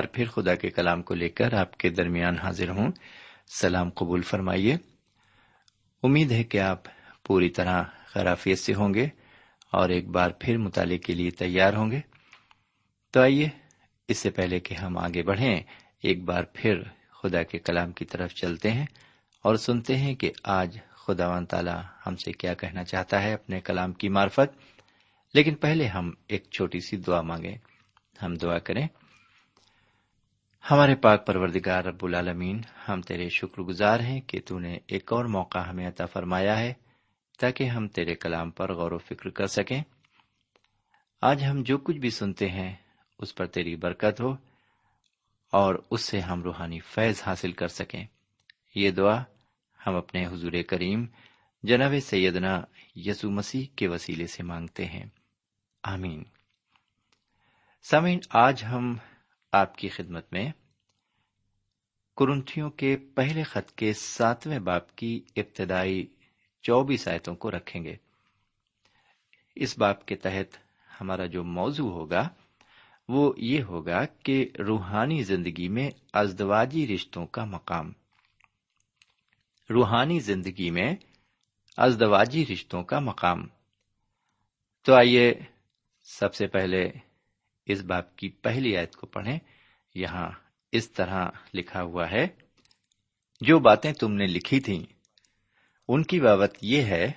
بار پھر خدا کے کلام کو لے کر آپ کے درمیان حاضر ہوں۔ سلام قبول فرمائیے۔ امید ہے کہ آپ پوری طرح خرافیت سے ہوں گے اور ایک بار پھر مطالعے کے لیے تیار ہوں گے۔ تو آئیے اس سے پہلے کہ ہم آگے بڑھیں، ایک بار پھر خدا کے کلام کی طرف چلتے ہیں اور سنتے ہیں کہ آج خدا و تعالی ہم سے کیا کہنا چاہتا ہے اپنے کلام کی مارفت لیکن پہلے ہم ایک چھوٹی سی دعا مانگیں۔ ہم دعا کریں۔ ہمارے پاک پروردگار رب العالمین، ہم تیرے شکر گزار ہیں کہ تو نے ایک اور موقع ہمیں عطا فرمایا ہے تاکہ ہم تیرے کلام پر غور و فکر کر سکیں۔ آج ہم جو کچھ بھی سنتے ہیں، اس پر تیری برکت ہو اور اس سے ہم روحانی فیض حاصل کر سکیں۔ یہ دعا ہم اپنے حضور کریم، جناب سیدنا یسو مسیح کے وسیلے سے مانگتے ہیں۔ آمین۔ سامعین، آج ہم آپ کی خدمت میں۔ کرنتھیوں کے پہلے خط کے ساتویں باپ کی ابتدائی چوبیس آیتوں کو رکھیں گے۔ اس باپ کے تحت ہمارا جو موضوع ہوگا، وہ یہ ہوگا کہ روحانی زندگی میں ازدواجی رشتوں کا مقام۔ روحانی زندگی میں ازدواجی رشتوں کا مقام۔ تو آئیے سب سے پہلے اس باپ کی پہلی آیت کو پڑھیں۔ یہاں اس طرح لکھا ہوا ہے، جو باتیں تم نے لکھی تھیں، ان کی بابت یہ ہے،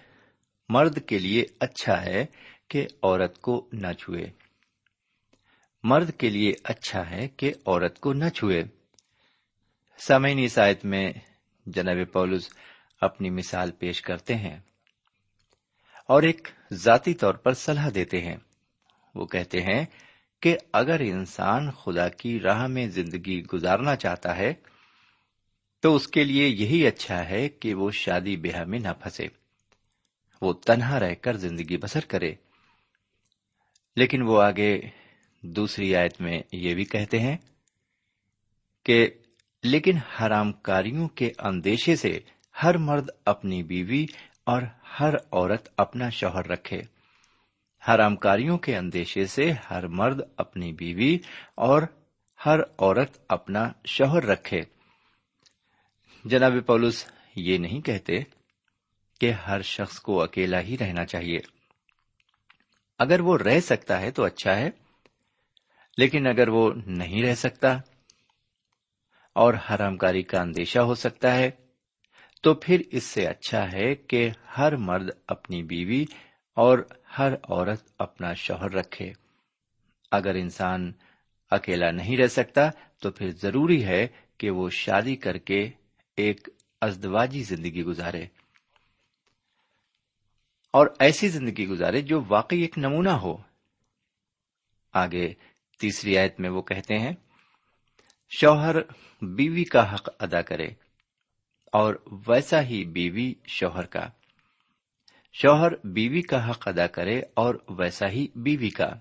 مرد کے لیے اچھا ہے کہ عورت کو نہ چھوئے۔ مرد کے لیے اچھا ہے کہ عورت کو نہ چھوئے۔ سمعین آیت میں جناب پولس اپنی مثال پیش کرتے ہیں اور ایک ذاتی طور پر صلاح دیتے ہیں۔ وہ کہتے ہیں کہ اگر انسان خدا کی راہ میں زندگی گزارنا چاہتا ہے، تو اس کے لیے یہی اچھا ہے کہ وہ شادی بیاہ میں نہ پھنسے۔ وہ تنہا رہ کر زندگی بسر کرے۔ لیکن وہ آگے دوسری آیت میں یہ بھی کہتے ہیں کہ لیکن حرام کاریوں کے اندیشے سے ہر مرد اپنی بیوی اور ہر عورت اپنا شوہر رکھے۔ حرام کاریوں کے اندیشے سے ہر مرد اپنی بیوی اور ہر عورت اپنا شوہر رکھے۔ جناب پولس، یہ نہیں کہتے کہ ہر شخص کو اکیلا ہی رہنا چاہیے۔ اگر وہ رہ سکتا ہے تو اچھا ہے، لیکن اگر وہ نہیں رہ سکتا اور حرام کاری کا اندیشہ ہو سکتا ہے، تو پھر اس سے اچھا ہے کہ ہر مرد اپنی بیوی اور ہر عورت اپنا شوہر رکھے۔ اگر انسان اکیلا نہیں رہ سکتا، تو پھر ضروری ہے کہ وہ شادی کر کے ایک ازدواجی زندگی گزارے۔ اور ایسی زندگی گزارے جو واقعی ایک نمونہ ہو۔ آگے تیسری آیت میں وہ کہتے ہیں، شوہر بیوی کا حق ادا کرے اور ویسا ہی بیوی شوہر کا۔ شوہر بیوی کا حق ادا کرے اور ویسا ہی بیوی کا۔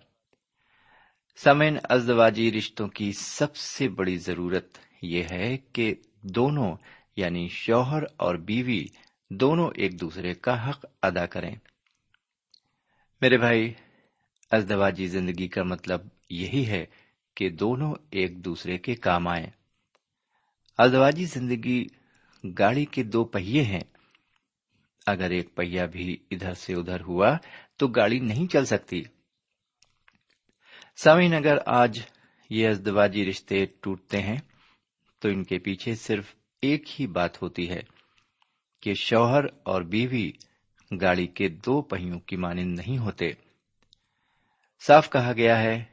سمین ازدواجی رشتوں کی سب سے بڑی ضرورت یہ ہے کہ دونوں یعنی شوہر اور بیوی، دونوں ایک دوسرے کا حق ادا کریں۔ میرے بھائی، ازدواجی زندگی کا مطلب یہی ہے کہ دونوں ایک دوسرے کے کام آئیں۔ ازواجی زندگی گاڑی کے دو پہیے ہیں۔ اگر ایک پہیا بھی ادھر سے ادھر ہوا تو گاڑی نہیں چل سکتی۔ سامعین، اگر آج یہ ازدواجی رشتے ٹوٹتے ہیں تو ان کے پیچھے صرف ایک ہی بات ہوتی ہے کہ شوہر اور بیوی گاڑی کے دو پہیوں کی مانند نہیں ہوتے۔ صاف کہا گیا ہے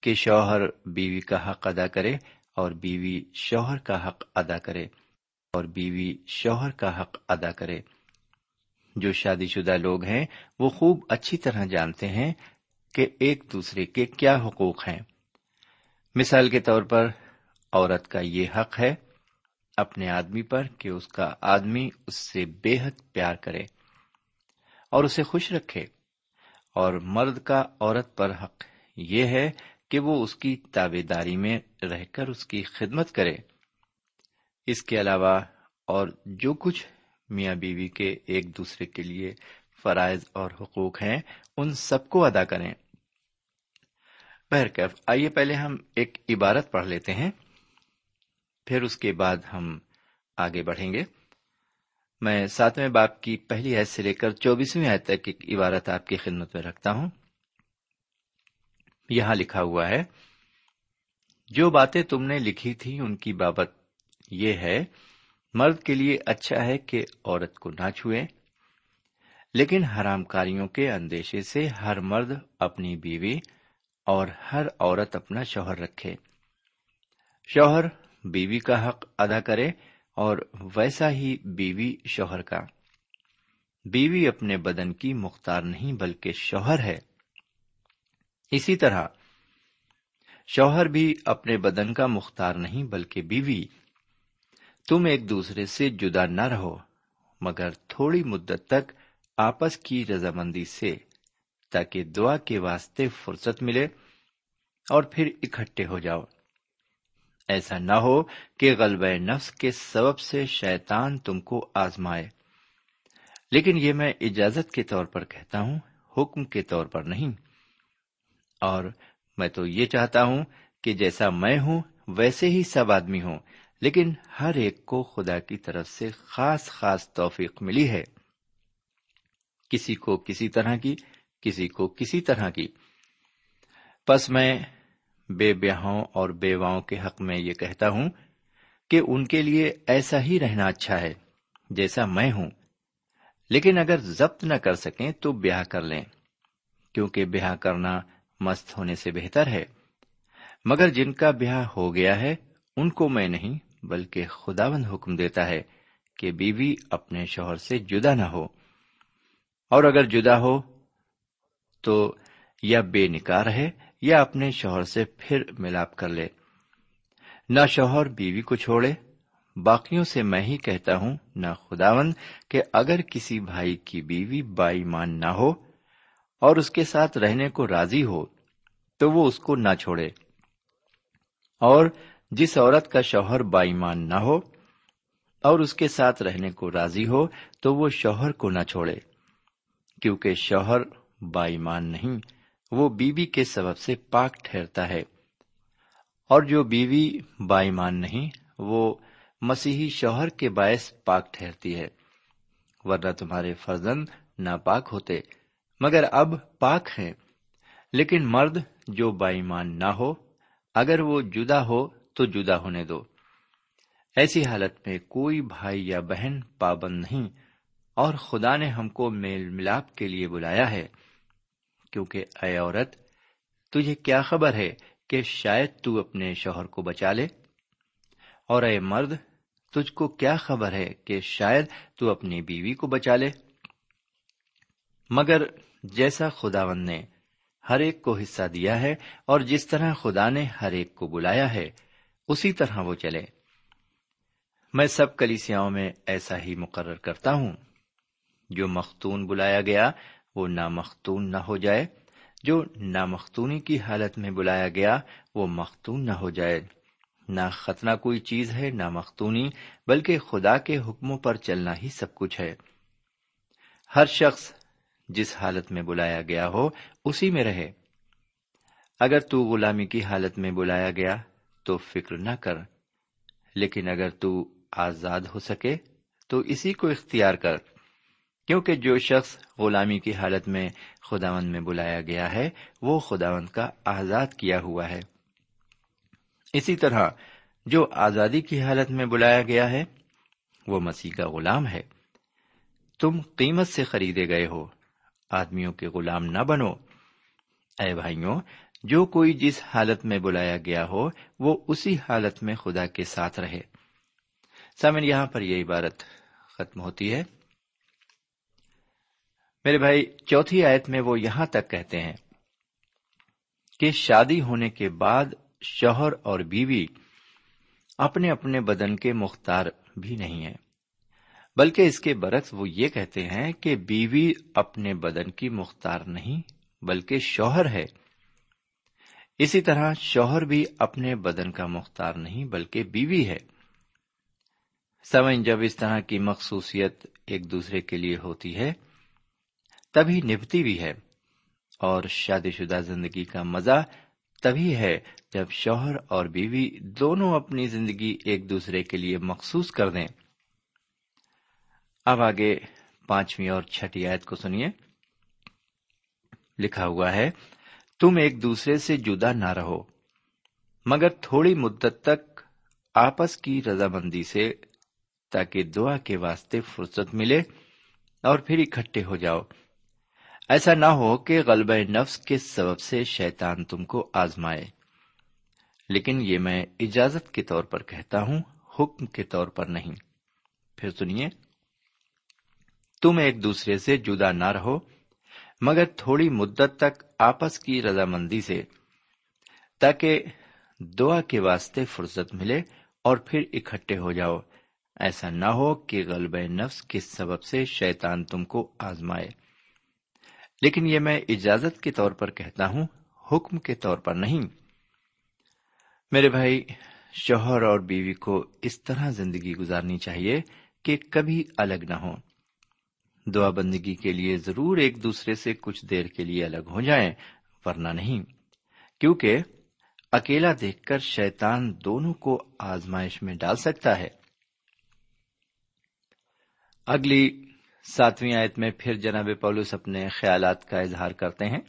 کہ شوہر بیوی کا حق ادا کرے اور بیوی شوہر کا حق ادا کرے اور بیوی شوہر کا حق ادا کرے۔ جو شادی شدہ لوگ ہیں، وہ خوب اچھی طرح جانتے ہیں کہ ایک دوسرے کے کیا حقوق ہیں۔ مثال کے طور پر، عورت کا یہ حق ہے اپنے آدمی پر کہ اس کا آدمی اس سے بے حد پیار کرے اور اسے خوش رکھے، اور مرد کا عورت پر حق یہ ہے کہ وہ اس کی تابے داری میں رہ کر اس کی خدمت کرے۔ اس کے علاوہ، اور جو کچھ میاں بیوی کے ایک دوسرے کے لیے فرائض اور حقوق ہیں، ان سب کو ادا کریں۔ پہرکف آئیے پہلے ہم ایک عبارت پڑھ لیتے ہیں، پھر اس کے بعد ہم آگے بڑھیں گے۔ میں ساتویں باپ کی پہلی عید سے لے کر چوبیسویں عید تک ایک عبارت آپ کی خدمت میں رکھتا ہوں۔ یہاں لکھا ہوا ہے، جو باتیں تم نے لکھی تھی ان کی بابت یہ ہے مرد کے لیے اچھا ہے کہ عورت کو نہ چھوئے لیکن حرام کاریوں کے اندیشے سے ہر مرد اپنی بیوی اور ہر عورت اپنا شوہر رکھے۔ شوہر بیوی کا حق ادا کرے اور ویسا ہی بیوی شوہر کا۔ بیوی اپنے بدن کی مختار نہیں بلکہ شوہر ہے۔ اسی طرح، شوہر بھی اپنے بدن کا مختار نہیں بلکہ بیوی۔ تم ایک دوسرے سے جدا نہ رہو، مگر تھوڑی مدت تک آپس کی رضامندی سے، تاکہ دعا کے واسطے فرصت ملے اور پھر اکٹھے ہو جاؤ۔ ایسا نہ ہو کہ غلبہ نفس کے سبب سے شیطان تم کو آزمائے۔ لیکن یہ میں اجازت کے طور پر کہتا ہوں، حکم کے طور پر نہیں۔ اور میں تو یہ چاہتا ہوں کہ جیسا میں ہوں، ویسے ہی سب آدمی ہوں۔ لیکن ہر ایک کو خدا کی طرف سے خاص خاص توفیق ملی ہے۔ کسی کو کسی طرح کی، کسی کو کسی طرح کی۔ پس میں بے بیاہوں اور بیواؤں کے حق میں یہ کہتا ہوں کہ ان کے لیے ایسا ہی رہنا اچھا ہے جیسا میں ہوں۔ لیکن اگر ضبط نہ کر سکیں تو بیاہ کر لیں، کیونکہ بیاہ کرنا مست ہونے سے بہتر ہے۔ مگر جن کا بیاہ ہو گیا ہے، ان کو میں نہیں بلکہ خداوند حکم دیتا ہے کہ بیوی اپنے شوہر سے جدا نہ ہو۔ اور اگر جدا ہو تو یا بے نکاح رہے یا اپنے شوہر سے پھر ملاپ کر لے۔ نہ شوہر بیوی کو چھوڑے۔ باقیوں سے میں ہی کہتا ہوں، نہ خداوند کہ اگر کسی بھائی کی بیوی بائی مان نہ ہو اور اس کے ساتھ رہنے کو راضی ہو تو وہ اس کو نہ چھوڑے۔ اور جس عورت کا شوہر بائیمان نہ ہو اور اس کے ساتھ رہنے کو راضی ہو تو وہ شوہر کو نہ چھوڑے۔ کیونکہ شوہر بائیمان نہیں، وہ بیوی کے سبب سے پاک ٹھہرتا ہے۔ اور جو بیوی بائیمان نہیں، وہ مسیحی شوہر کے باعث پاک ٹھہرتی ہے۔ ورنہ تمہارے فرزند ناپاک ہوتے، مگر اب پاک ہیں۔ لیکن مرد جو بائیمان نہ ہو، اگر وہ جدا ہو تو جدا ہونے دو۔ ایسی حالت میں کوئی بھائی یا بہن پابند نہیں، اور خدا نے ہم کو میل ملاپ کے لیے بلایا ہے۔ کیونکہ اے عورت، تجھے کیا خبر ہے کہ شاید تو اپنے شوہر کو بچا لے؟ اور اے مرد، تجھ کو کیا خبر ہے کہ شاید تو اپنی بیوی کو بچا لے؟ مگر جیسا خداون نے ہر ایک کو حصہ دیا ہے، اور جس طرح خدا نے ہر ایک کو بلایا ہے اسی طرح وہ چلے۔ میں سب کلیسیاؤں میں ایسا ہی مقرر کرتا ہوں۔ جو مختون بلایا گیا، وہ نامختون نہ ہو جائے۔ جو نامختونی کی حالت میں بلایا گیا، وہ مختون نہ ہو جائے۔ نہ ختنہ کوئی چیز ہے نہ مختونی بلکہ خدا کے حکموں پر چلنا ہی سب کچھ ہے۔ ہر شخص جس حالت میں بلایا گیا ہو، اسی میں رہے۔ اگر تو غلامی کی حالت میں بلایا گیا تو فکر نہ کر۔ لیکن اگر تو آزاد ہو سکے، تو اسی کو اختیار کر۔ کیونکہ جو شخص غلامی کی حالت میں خداوند میں بلایا گیا ہے، وہ خداوند کا آزاد کیا ہوا ہے۔ اسی طرح جو آزادی کی حالت میں بلایا گیا ہے، وہ مسیح کا غلام ہے۔ تم قیمت سے خریدے گئے ہو۔ آدمیوں کے غلام نہ بنو۔ اے بھائیوں جو کوئی جس حالت میں بلایا گیا ہو، وہ اسی حالت میں خدا کے ساتھ رہے۔ سامن یہاں پر یہ عبارت ختم ہوتی ہے۔ میرے بھائی، چوتھی آیت میں وہ یہاں تک کہتے ہیں کہ شادی ہونے کے بعد شوہر اور بیوی اپنے اپنے بدن کے مختار بھی نہیں ہے بلکہ اس کے برعکس وہ یہ کہتے ہیں کہ بیوی اپنے بدن کی مختار نہیں، بلکہ شوہر ہے۔ اسی طرح شوہر بھی اپنے بدن کا مختار نہیں بلکہ بیوی ہے۔ سمجھ جب اس طرح کی مخصوصیت ایک دوسرے کے لیے ہوتی ہے، تبھی نبھتی بھی ہے اور شادی شدہ زندگی کا مزہ تبھی ہے جب شوہر اور بیوی دونوں اپنی زندگی ایک دوسرے کے لیے مخصوص کر دیں۔ اب آگے پانچویں اور چھٹی آیت کو سنیے۔ لکھا ہوا ہے تم ایک دوسرے سے جدا نہ رہو۔ مگر تھوڑی مدت تک آپس کی رضامندی سے تاکہ دعا کے واسطے فرصت ملے اور پھر اکٹھے ہو جاؤ۔ ایسا نہ ہو کہ غلبہ نفس کے سبب سے شیطان تم کو آزمائے۔ لیکن یہ میں اجازت کے طور پر کہتا ہوں، حکم کے طور پر نہیں۔ پھر سنیے۔ تم ایک دوسرے سے جدا نہ رہو، مگر تھوڑی مدت تک آپس کی رضامندی سے، تاکہ دعا کے واسطے فرصت ملے اور پھر اکٹھے ہو جاؤ۔ ایسا نہ ہو کہ غلب نفس کے سبب سے شیطان تم کو آزمائے۔ لیکن یہ میں اجازت کے طور پر کہتا ہوں، حکم کے طور پر نہیں۔ میرے بھائی، شوہر اور بیوی کو اس طرح زندگی گزارنی چاہیے کہ کبھی الگ نہ ہوں۔ دعا بندگی کے لیے ضرور ایک دوسرے سے کچھ دیر کے لیے الگ ہو جائیں، ورنہ نہیں۔ کیونکہ اکیلا دیکھ کر شیطان دونوں کو آزمائش میں ڈال سکتا ہے۔ اگلی ساتویں آیت میں پھر جناب پولس اپنے خیالات کا اظہار کرتے ہیں۔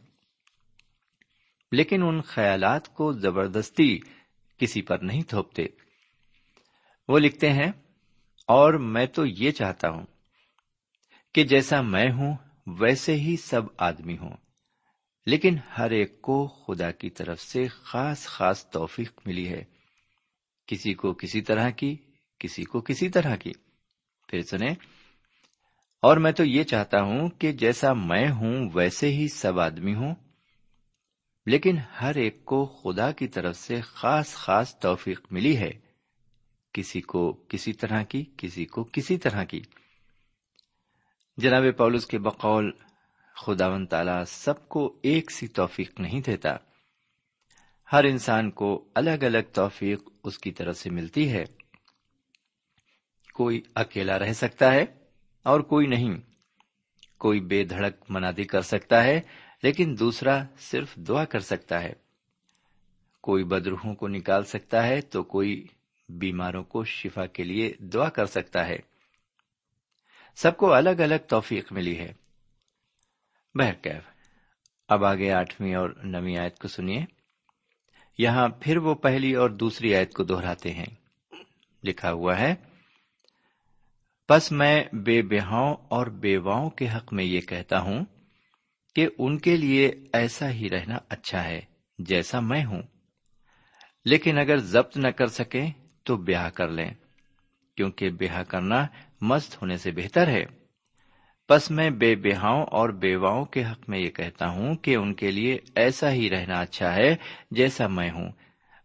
لیکن ان خیالات کو زبردستی کسی پر نہیں تھوپتے۔ وہ لکھتے ہیں، اور میں تو یہ چاہتا ہوں کہ جیسا میں ہوں، ویسے ہی سب آدمی ہوں۔ لیکن ہر ایک کو خدا کی طرف سے خاص خاص توفیق ملی ہے۔ کسی کو کسی طرح کی، کسی کو کسی طرح کی۔ پھر سنیں، اور میں تو یہ چاہتا ہوں کہ جیسا میں ہوں، ویسے ہی سب آدمی ہوں۔ لیکن ہر ایک کو خدا کی طرف سے خاص خاص توفیق ملی ہے۔ کسی کو کسی طرح کی، کسی کو کسی طرح کی۔ جناب پولس کے بقول خدا و تعالی سب کو ایک سی توفیق نہیں دیتا۔ ہر انسان کو الگ الگ توفیق اس کی طرف سے ملتی ہے۔ کوئی اکیلا رہ سکتا ہے اور کوئی نہیں۔ کوئی بے دھڑک منادی کر سکتا ہے، لیکن دوسرا صرف دعا کر سکتا ہے۔ کوئی بدروہوں کو نکال سکتا ہے تو کوئی بیماروں کو شفا کے لیے دعا کر سکتا ہے۔ سب کو الگ الگ توفیق ملی ہے۔ بہرکیف، اب آگے آٹھویں اور نویں آیت کو سنیے۔ یہاں پھر وہ پہلی اور دوسری آیت کو دہراتے ہیں۔ لکھا ہوا ہے، پس میں بے بیاؤں اور بیواؤں کے حق میں یہ کہتا ہوں کہ ان کے لیے ایسا ہی رہنا اچھا ہے جیسا میں ہوں۔ لیکن اگر ضبط نہ کر سکیں تو بیاہ کر لیں، کیونکہ بیاہ کرنا مست ہونے سے بہتر ہے۔ بس میں بے بیاؤں اور بیواؤں کے حق میں یہ کہتا ہوں کہ ان کے لیے ایسا ہی رہنا اچھا ہے جیسا میں ہوں۔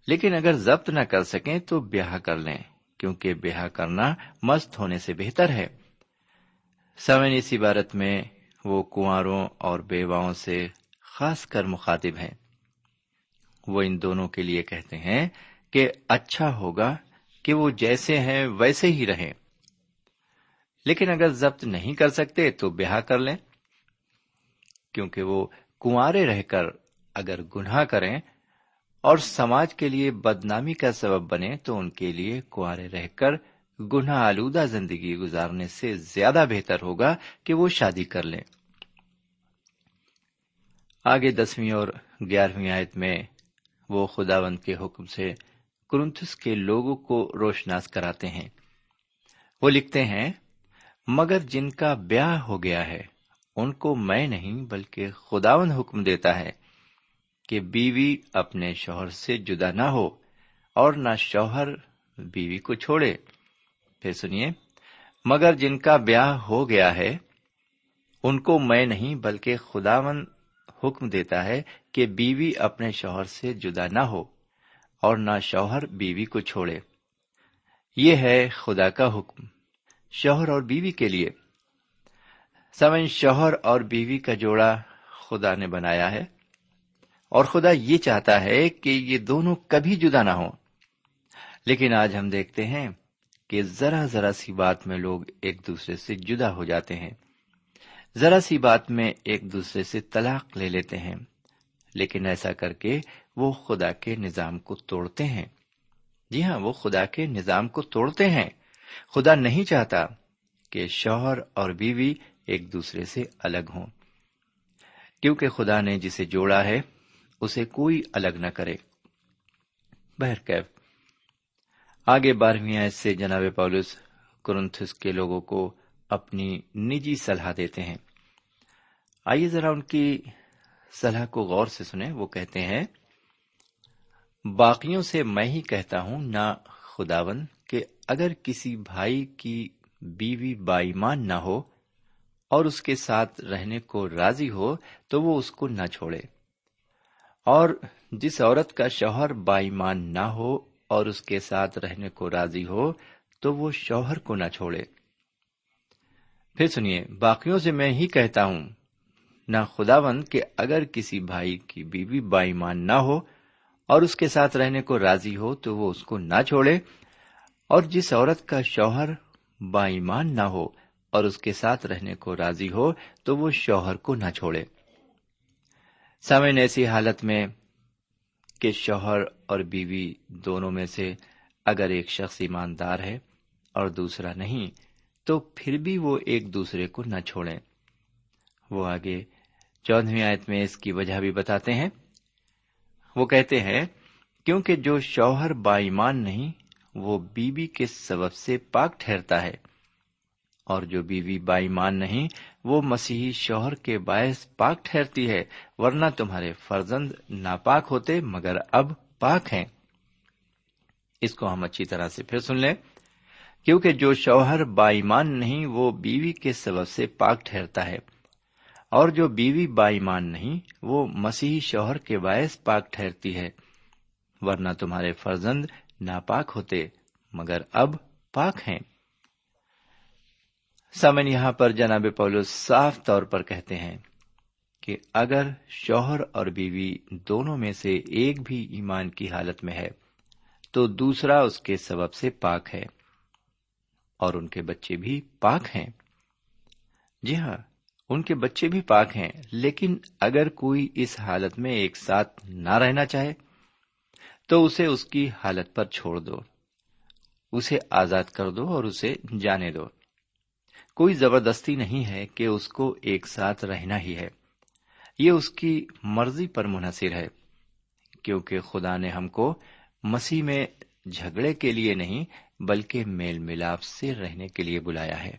لیکن اگر ضبط نہ کر سکیں تو بیاہ کر لیں، کیونکہ بیاہ کرنا مست ہونے سے بہتر ہے۔ سمن اس عبارت میں وہ کنواروں اور بیواؤں سے خاص کر مخاطب ہیں۔ وہ ان دونوں کے لیے کہتے ہیں کہ اچھا ہوگا کہ وہ جیسے ہیں ویسے ہی رہیں۔ لیکن اگر ضبط نہیں کر سکتے تو بیاہ کر لیں، کیونکہ وہ کنوارے رہ کر اگر گناہ کریں اور سماج کے لیے بدنامی کا سبب بنے تو ان کے لیے کنوارے رہ کر گناہ آلودہ زندگی گزارنے سے زیادہ بہتر ہوگا کہ وہ شادی کر لیں۔ آگے دسویں اور گیارہویں آیت میں وہ خداوند کے حکم سے کرنتس کے لوگوں کو روشناس کراتے ہیں۔ وہ لکھتے ہیں مگر جن کا بیاہ ہو گیا ہے، ان کو میں نہیں بلکہ خداون حکم دیتا ہے کہ بیوی اپنے شوہر سے جدا نہ ہو اور نہ شوہر بیوی کو چھوڑے۔ پھر سنیے، مگر جن کا بیاہ ہو گیا ہے، ان کو میں نہیں بلکہ خداون حکم دیتا ہے کہ بیوی اپنے شوہر سے جدا نہ ہو اور نہ شوہر بیوی کو چھوڑے۔ یہ ہے خدا کا حکم۔ شوہر اور بیوی کے لیے۔ سمن شوہر اور بیوی کا جوڑا خدا نے بنایا ہے۔ اور خدا یہ چاہتا ہے کہ یہ دونوں کبھی جدا نہ ہوں۔ لیکن آج ہم دیکھتے ہیں کہ ذرا ذرا سی بات میں لوگ ایک دوسرے سے جدا ہو جاتے ہیں۔ ذرا سی بات میں ایک دوسرے سے طلاق لے لیتے ہیں۔ لیکن ایسا کر کے وہ خدا کے نظام کو توڑتے ہیں۔ جی ہاں وہ خدا کے نظام کو توڑتے ہیں۔ خدا نہیں چاہتا کہ شوہر اور بیوی ایک دوسرے سے الگ ہوں۔ کیونکہ خدا نے جسے جوڑا ہے، اسے کوئی الگ نہ کرے۔ بہرکیف آگے بارہویں آیت سے جناب پولس کرنتھس کے لوگوں کو اپنی نجی صلاح دیتے ہیں۔ آئیے ذرا ان کی صلاح کو غور سے سنیں۔ وہ کہتے ہیں، باقیوں سے میں ہی کہتا ہوں، نہ خداون اگر کسی بھائی کی بیوی بائیمان نہ ہو اور اس کے ساتھ رہنے کو راضی ہو تو وہ اس کو نہ چھوڑے۔ اور جس عورت کا شوہر بائیمان نہ ہو اور اس کے ساتھ رہنے کو راضی ہو تو وہ شوہر کو نہ چھوڑے۔ پھر سنیے، باقیوں سے میں ہی کہتا ہوں، نہ خداون کہ اگر کسی بھائی کی بیوی بائیمان نہ ہو اور اس کے ساتھ رہنے کو راضی ہو تو وہ اس کو نہ چھوڑے۔ اور جس عورت کا شوہر بائیمان نہ ہو اور اس کے ساتھ رہنے کو راضی ہو، تو وہ شوہر کو نہ چھوڑے۔ سامن ایسی حالت میں کہ شوہر اور بیوی دونوں میں سے اگر ایک شخص ایماندار ہے اور دوسرا نہیں، تو پھر بھی وہ ایک دوسرے کو نہ چھوڑیں۔ وہ آگے چودہویں آیت میں اس کی وجہ بھی بتاتے ہیں۔ وہ کہتے ہیں، کیونکہ جو شوہر بائیمان نہیں وہ بیوی کے سبب سے پاک ٹھہرتا ہے۔ اور جو بیوی بائیمان نہیں، وہ مسیحی شوہر کے باعث پاک ٹھہرتی ہے، ورنہ تمہارے فرزند ناپاک ہوتے مگر اب پاک ہیں۔ اس کو ہم اچھی طرح سے پھر سن لیں۔ کیونکہ جو شوہر بائیمان نہیں، وہ بیوی کے سبب سے پاک ٹھہرتا ہے۔ اور جو بیوی بائیمان نہیں، وہ مسیحی شوہر کے باعث پاک ٹھہرتی ہے۔ ورنہ تمہارے فرزند ناپاک ہوتے، مگر اب پاک ہیں۔ سمن یہاں پر جناب پولس صاف طور پر کہتے ہیں کہ اگر شوہر اور بیوی دونوں میں سے ایک بھی ایمان کی حالت میں ہے، تو دوسرا اس کے سبب سے پاک ہے اور ان کے بچے بھی پاک ہیں۔ جی ہاں ان کے بچے بھی پاک ہیں، لیکن اگر کوئی اس حالت میں ایک ساتھ نہ رہنا چاہے تو اسے اس کی حالت پر چھوڑ دو۔ اسے آزاد کر دو اور اسے جانے دو۔ کوئی زبردستی نہیں ہے کہ اس کو ایک ساتھ رہنا ہی ہے۔ یہ اس کی مرضی پر منحصر ہے، کیونکہ خدا نے ہم کو مسیح میں جھگڑے کے لیے نہیں، بلکہ میل ملاپ سے رہنے کے لیے بلایا ہے۔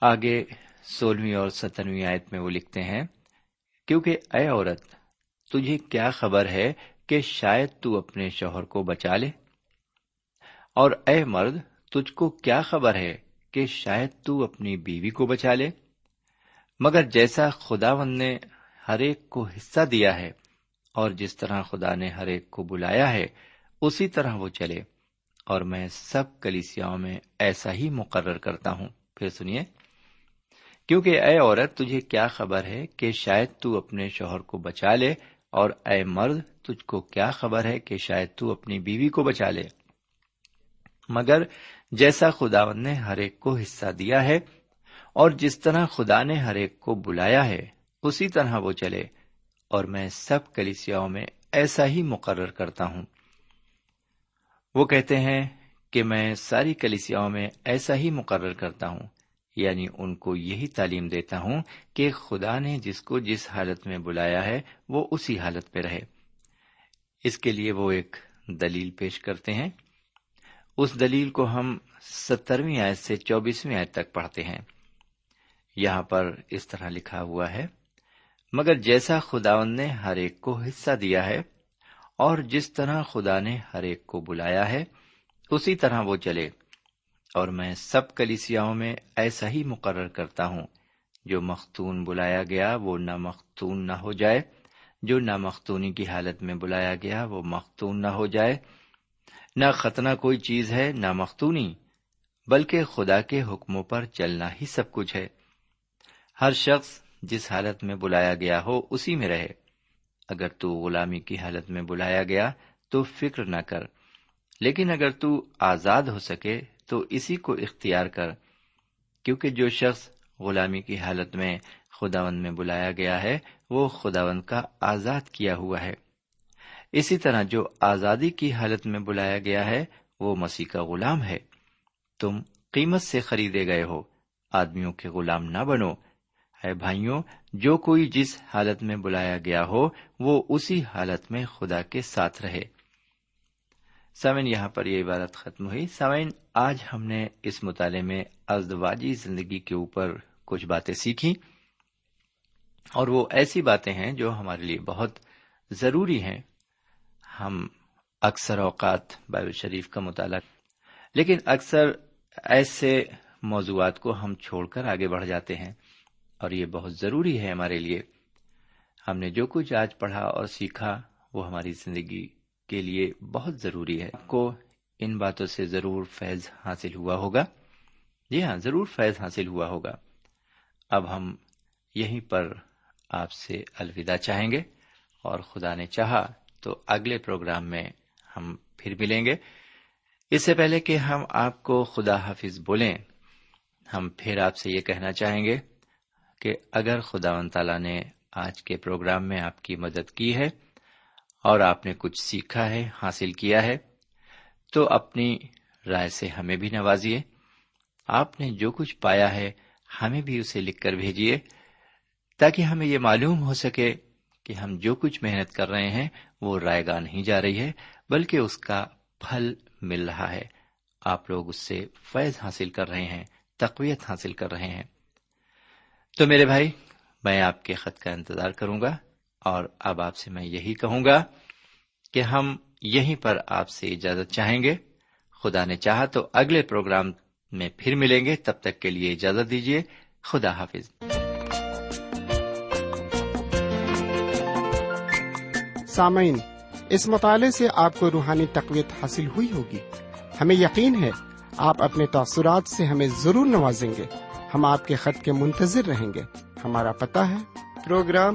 آگے سولہویں اور سترویں آیت میں وہ لکھتے ہیں، کیونکہ اے عورت، تجھے کیا خبر ہے کہ شاید تو اپنے شوہر کو بچا لے۔ اور اے مرد، تجھ کو کیا خبر ہے کہ شاید تو اپنی بیوی کو بچا لے؟ مگر جیسا خدا نے ہر ایک کو حصہ دیا ہے اور جس طرح خدا نے ہر ایک کو بلایا ہے، اسی طرح وہ چلے۔ اور میں سب کلیسیاؤں میں ایسا ہی مقرر کرتا ہوں۔ پھر سنیے۔ کیونکہ اے عورت، تجھے کیا خبر ہے کہ شاید تو اپنے شوہر کو بچا لے اور اے مرد، تجھ کو کیا خبر ہے کہ شاید تو اپنی بیوی کو بچا لے؟ مگر جیسا خداون نے ہر ایک کو حصہ دیا ہے، اور جس طرح خدا نے ہر ایک کو بلایا ہے، اسی طرح وہ چلے، اور میں سب کلیسیاؤں میں ایسا ہی مقرر کرتا ہوں۔ وہ کہتے ہیں کہ میں ساری کلیسیاؤں میں ایسا ہی مقرر کرتا ہوں۔ یعنی ان کو یہی تعلیم دیتا ہوں کہ خدا نے جس کو جس حالت میں بلایا ہے، وہ اسی حالت پہ رہے۔ اس کے لیے وہ ایک دلیل پیش کرتے ہیں۔ اس دلیل کو ہم سترویں آیت سے چوبیسویں آیت تک پڑھتے ہیں۔ یہاں پر اس طرح لکھا ہوا ہے، مگر جیسا خداون نے ہر ایک کو حصہ دیا ہے، اور جس طرح خدا نے ہر ایک کو بلایا ہے، اسی طرح وہ چلے۔ اور میں سب کلیسیاؤں میں ایسا ہی مقرر کرتا ہوں۔ جو مختون بلایا گیا، وہ نہ مختون نہ ہو جائے۔ جو نہ مختونی کی حالت میں بلایا گیا، وہ مختون نہ ہو جائے۔ نہ ختنہ کوئی چیز ہے نہ مختونی بلکہ خدا کے حکموں پر چلنا ہی سب کچھ ہے۔ ہر شخص جس حالت میں بلایا گیا ہو، اسی میں رہے۔ اگر تو غلامی کی حالت میں بلایا گیا، تو فکر نہ کر۔ لیکن اگر تو آزاد ہو سکے تو اسی کو اختیار کر، کیونکہ جو شخص غلامی کی حالت میں خداون میں بلایا گیا ہے، وہ خداون کا آزاد کیا ہوا ہے۔ اسی طرح جو آزادی کی حالت میں بلایا گیا ہے، وہ مسیح کا غلام ہے۔ تم قیمت سے خریدے گئے ہو، آدمیوں کے غلام نہ بنو۔ ہے بھائیوں، جو کوئی جس حالت میں بلایا گیا ہو، وہ اسی حالت میں خدا کے ساتھ رہے۔ سمن یہاں پر یہ عبارت ختم ہوئی۔ سمن، آج ہم نے اس مطالعے میں ازدواجی زندگی کے اوپر کچھ باتیں سیکھی۔ اور وہ ایسی باتیں ہیں جو ہمارے لیے بہت ضروری ہیں۔ ہم اکثر اوقات بائبل شریف کا مطالعہ، لیکن اکثر ایسے موضوعات کو ہم چھوڑ کر آگے بڑھ جاتے ہیں۔ اور یہ بہت ضروری ہے ہمارے لیے۔ ہم نے جو کچھ آج پڑھا اور سیکھا، وہ ہماری زندگی کے لیے بہت ضروری ہے۔ آپ کو ان باتوں سے ضرور فیض حاصل ہوا ہوگا۔ جی ہاں ضرور فیض حاصل ہوا ہوگا۔ اب ہم یہیں پر آپ سے الوداع چاہیں گے اور خدا نے چاہا تو اگلے پروگرام میں ہم پھر ملیں گے۔ اس سے پہلے کہ ہم آپ کو خدا حافظ بولیں، ہم پھر آپ سے یہ کہنا چاہیں گے کہ اگر خدا و تعالی نے آج کے پروگرام میں آپ کی مدد کی ہے اور آپ نے کچھ سیکھا ہے، حاصل کیا ہے، تو اپنی رائے سے ہمیں بھی نوازیے۔ آپ نے جو کچھ پایا ہے، ہمیں بھی اسے لکھ کر بھیجیے، تاکہ ہمیں یہ معلوم ہو سکے کہ ہم جو کچھ محنت کر رہے ہیں، وہ رائے گاہ نہیں جا رہی ہے، بلکہ اس کا پھل مل رہا ہے۔ آپ لوگ اس سے فیض حاصل کر رہے ہیں، تقویت حاصل کر رہے ہیں۔ تو میرے بھائی، میں آپ کے خط کا انتظار کروں گا۔ اور اب آپ سے میں یہی کہوں گا کہ ہم یہیں پر آپ سے اجازت چاہیں گے۔ خدا نے چاہا تو اگلے پروگرام میں پھر ملیں گے۔ تب تک کے لیے اجازت دیجیے خدا حافظ۔ سامعین، اس مطالعے سے آپ کو روحانی تقویت حاصل ہوئی ہوگی۔ ہمیں یقین ہے، آپ اپنے تاثرات سے ہمیں ضرور نوازیں گے۔ ہم آپ کے خط کے منتظر رہیں گے۔ ہمارا پتہ ہے، پروگرام